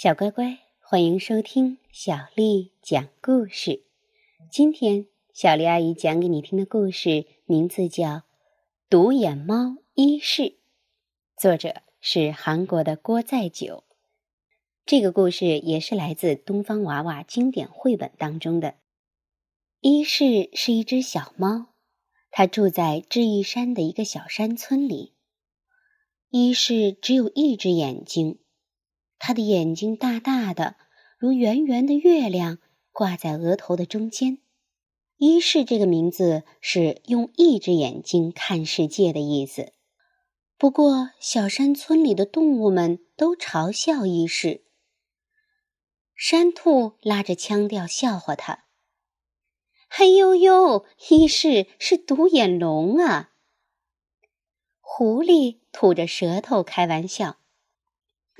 小乖乖，欢迎收听小丽讲故事。今天小丽阿姨讲给你听的故事名字叫《独眼猫伊势》，作者是韩国的郭在九。这个故事也是来自东方娃娃经典绘本当中的。伊势是一只小猫，它住在智异山的一个小山村里。伊势只有一只眼睛。他的眼睛大大的，如圆圆的月亮，挂在额头的中间。伊势这个名字是用一只眼睛看世界的意思。不过，小山村里的动物们都嘲笑伊势。山兔拉着腔调笑话他：“嘿呦呦，伊势是独眼龙啊！”狐狸吐着舌头开玩笑。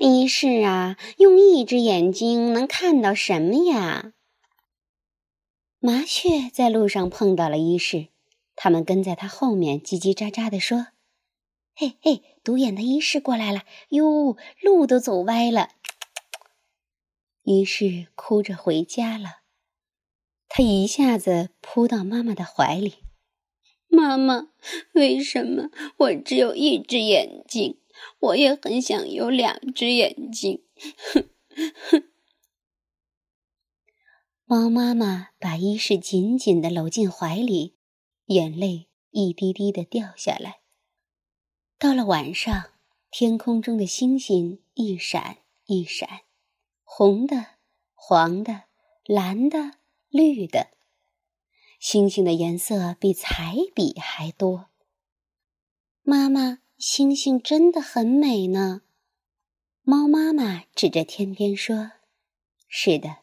一是啊，用一只眼睛能看到什么呀？麻雀在路上碰到了伊势，他们跟在他后面，叽叽喳喳地说：“嘿嘿，独眼的伊势过来了！哟，路都走歪了。”伊势哭着回家了，他一下子扑到妈妈的怀里：“妈妈，为什么我只有一只眼睛？”我也很想有两只眼睛。哼。猫妈妈把伊势紧紧的搂进怀里，眼泪一滴滴的掉下来。到了晚上，天空中的星星一闪一闪，红的、黄的、蓝的、绿的，星星的颜色比彩笔还多。妈妈。星星真的很美呢，猫妈妈指着天边说：“是的，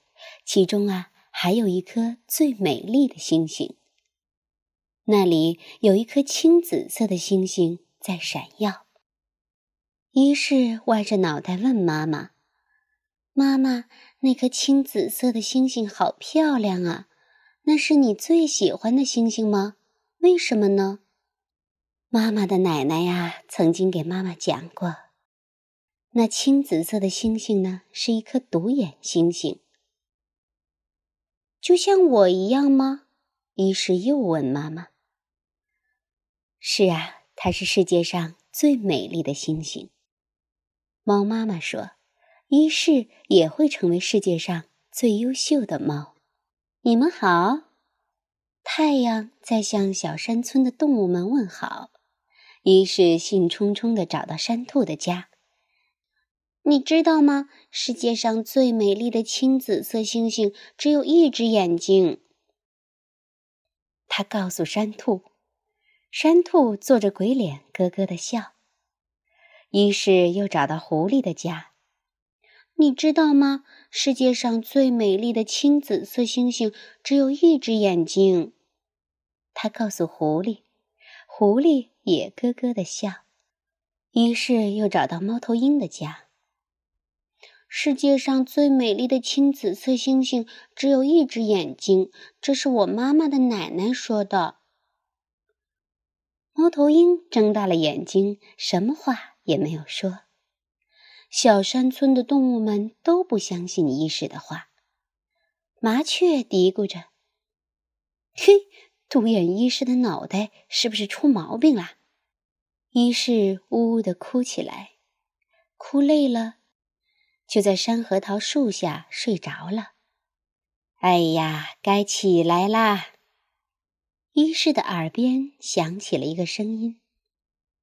其中啊还有一颗最美丽的星星。那里有一颗青紫色的星星在闪耀。”于是歪着脑袋问妈妈：“妈妈，那颗青紫色的星星好漂亮啊，那是你最喜欢的星星吗？为什么呢？”妈妈的奶奶呀，曾经给妈妈讲过，那青紫色的星星呢，是一颗独眼星星。就像我一样吗？于是又问妈妈：“是啊，它是世界上最美丽的星星。”猫妈妈说：“于是也会成为世界上最优秀的猫。”你们好，太阳在向小山村的动物们问好。于是兴冲冲地找到山兔的家。你知道吗？世界上最美丽的青紫色星星只有一只眼睛。他告诉山兔，山兔做着鬼脸，咯咯的笑。于是又找到狐狸的家。你知道吗？世界上最美丽的青紫色星星只有一只眼睛。他告诉狐狸，狐狸。也咯咯的笑，于是又找到猫头鹰的家。世界上最美丽的青紫色星星只有一只眼睛，这是我妈妈的奶奶说的。猫头鹰睁大了眼睛，什么话也没有说。小山村的动物们都不相信伊势的话。麻雀嘀咕着：“嘿。”独眼医师的脑袋是不是出毛病啦？医师呜呜的哭起来，哭累了，就在山核桃树下睡着了。哎呀，该起来啦！医师的耳边响起了一个声音。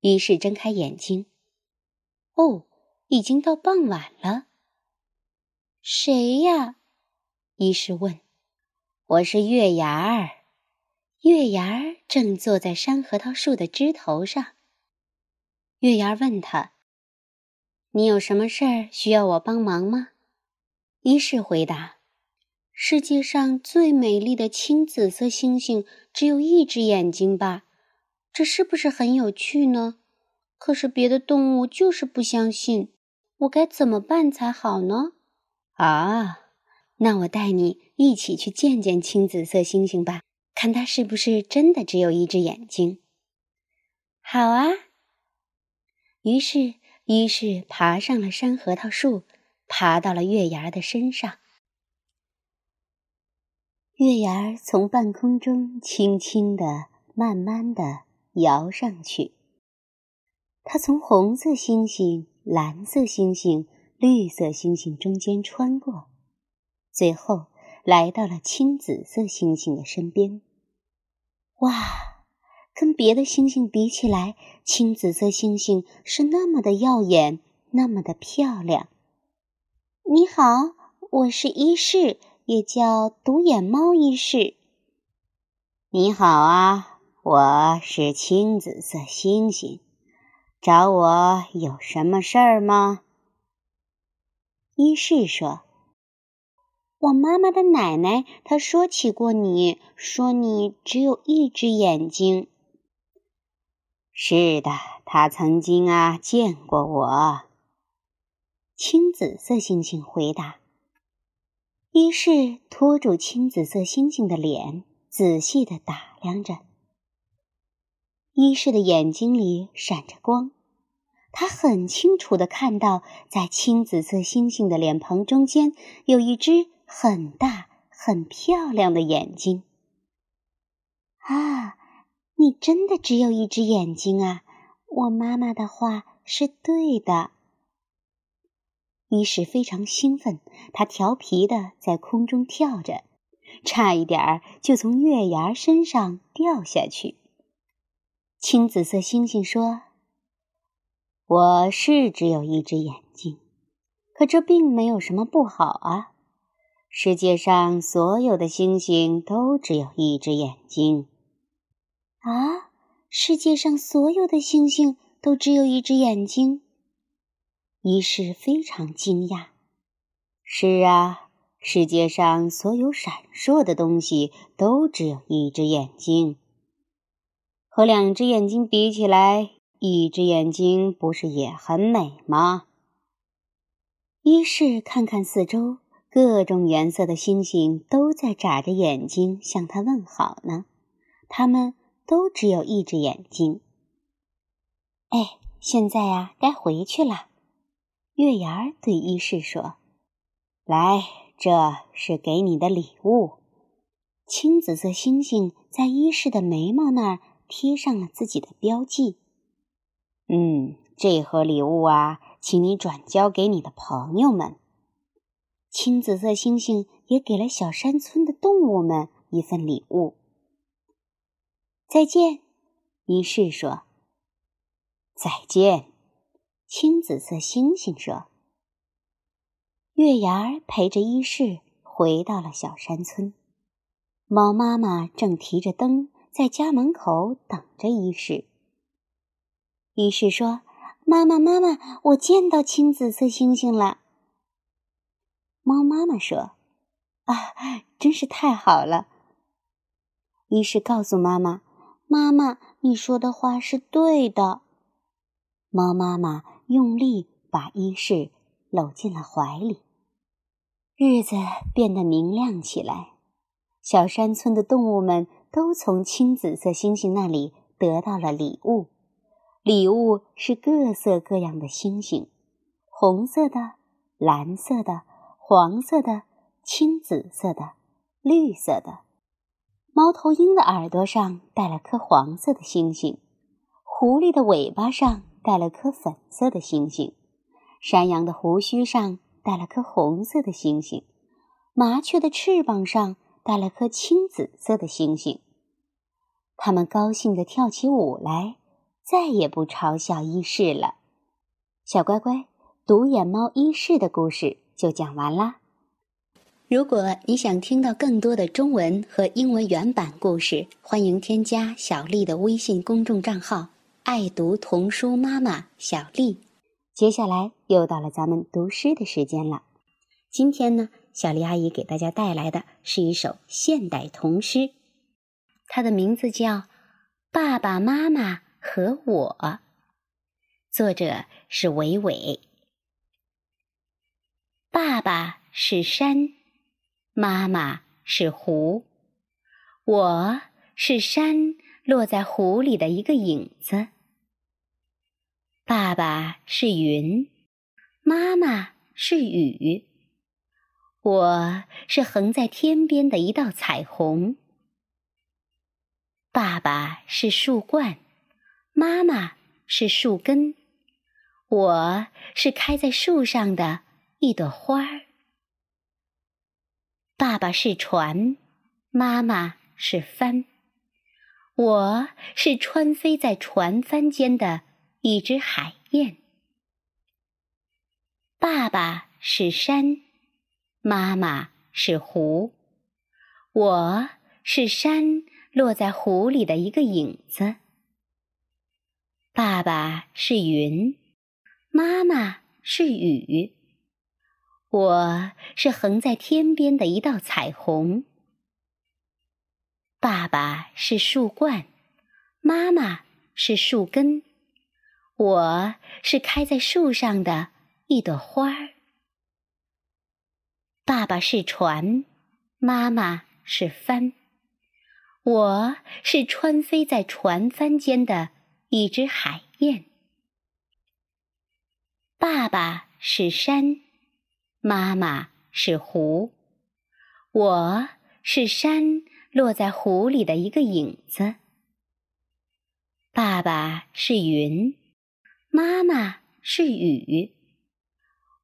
于是睁开眼睛，哦，已经到傍晚了。谁呀？医师问。我是月牙儿。月牙儿正坐在山核桃树的枝头上。月牙儿问他：“你有什么事儿需要我帮忙吗？”一是回答：“世界上最美丽的青紫色星星只有一只眼睛吧？这是不是很有趣呢？可是别的动物就是不相信，我该怎么办才好呢？”啊，那我带你一起去见见青紫色星星吧。看他是不是真的只有一只眼睛？好啊。于是，于是爬上了山核桃树，爬到了月牙的身上。月牙儿从半空中轻轻的、慢慢的摇上去。它从红色星星、蓝色星星、绿色星星中间穿过，最后来到了青紫色星星的身边。哇！跟别的星星比起来，青紫色星星是那么的耀眼，那么的漂亮。你好，我是伊世，也叫独眼猫伊世。你好啊，我是青紫色星星，找我有什么事儿吗？伊氏说：“我妈妈的奶奶她说起过你，说你只有一只眼睛。”是的，他曾经啊见过我。青紫色星星回答。于是托住青紫色星星的脸，仔细的打量着。伊氏的眼睛里闪着光，他很清楚的看到，在青紫色星星的脸庞中间有一只很大、很漂亮的眼睛。啊！你真的只有一只眼睛啊！我妈妈的话是对的。伊是非常兴奋，他调皮的在空中跳着，差一点儿就从月牙身上掉下去。青紫色星星说：“我是只有一只眼睛，可这并没有什么不好啊。世界上所有的星星都只有一只眼睛。”啊！世界上所有的星星都只有一只眼睛。伊氏非常惊讶。是啊，世界上所有闪烁的东西都只有一只眼睛。和两只眼睛比起来，一只眼睛不是也很美吗？一是看看四周，各种颜色的星星都在眨着眼睛向他问好呢。他们。都只有一只眼睛。哎，现在呀，该回去了。月牙儿对伊士说：“来，这是给你的礼物。”青紫色星星在伊氏的眉毛那儿贴上了自己的标记。嗯，这盒礼物啊，请你转交给你的朋友们。青紫色星星也给了小山村的动物们一份礼物。再见，伊氏说。再见，青紫色星星说。月牙儿陪着伊氏回到了小山村，猫妈妈正提着灯在家门口等着伊氏。伊氏说：“妈妈，妈妈，我见到青紫色星星了。”猫妈妈说：“啊，真是太好了。”伊氏告诉妈妈。妈妈，你说的话是对的。猫妈妈用力把伊氏搂进了怀里。日子变得明亮起来，小山村的动物们都从青紫色星星那里得到了礼物。礼物是各色各样的星星：红色的、蓝色的、黄色的、青紫色的、绿色的。猫头鹰的耳朵上戴了颗黄色的星星，狐狸的尾巴上戴了颗粉色的星星，山羊的胡须上戴了颗红色的星星，麻雀的翅膀上戴了颗青紫色的星星。它们高兴地跳起舞来，再也不嘲笑伊氏了。小乖乖，独眼猫伊氏的故事就讲完啦。如果你想听到更多的中文和英文原版故事，欢迎添加小丽的微信公众账号“爱读童书妈妈小丽”。接下来又到了咱们读诗的时间了。今天呢，小丽阿姨给大家带来的是一首现代童诗，它的名字叫《爸爸妈妈和我》，作者是伟伟。爸爸是山。妈妈是湖，我是山落在湖里的一个影子。爸爸是云，妈妈是雨。我是横在天边的一道彩虹。爸爸是树冠，妈妈是树根，我是开在树上的一朵花儿。爸爸是船，妈妈是帆，我是穿飞在船帆间的一只海燕。爸爸是山。妈妈是湖，我是山落在湖里的一个影子。爸爸是云，妈妈是雨，我是横在天边的一道彩虹。爸爸是树冠，妈妈是树根，我是开在树上的一朵花儿。爸爸是船，妈妈是帆，我是穿飞在船帆间的一只海燕。爸爸是山，妈妈是湖，我是山落在湖里的一个影子。爸爸是云，妈妈是雨。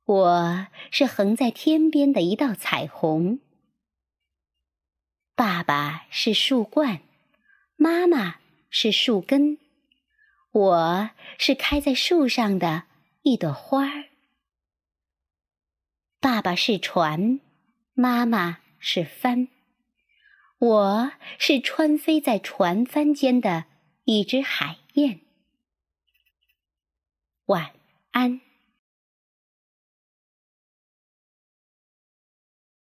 我是横在天边的一道彩虹。爸爸是树冠，妈妈是树根，我是开在树上的一朵花儿。爸爸是船，妈妈是帆，我是穿飞在船帆间的一只海燕。晚安。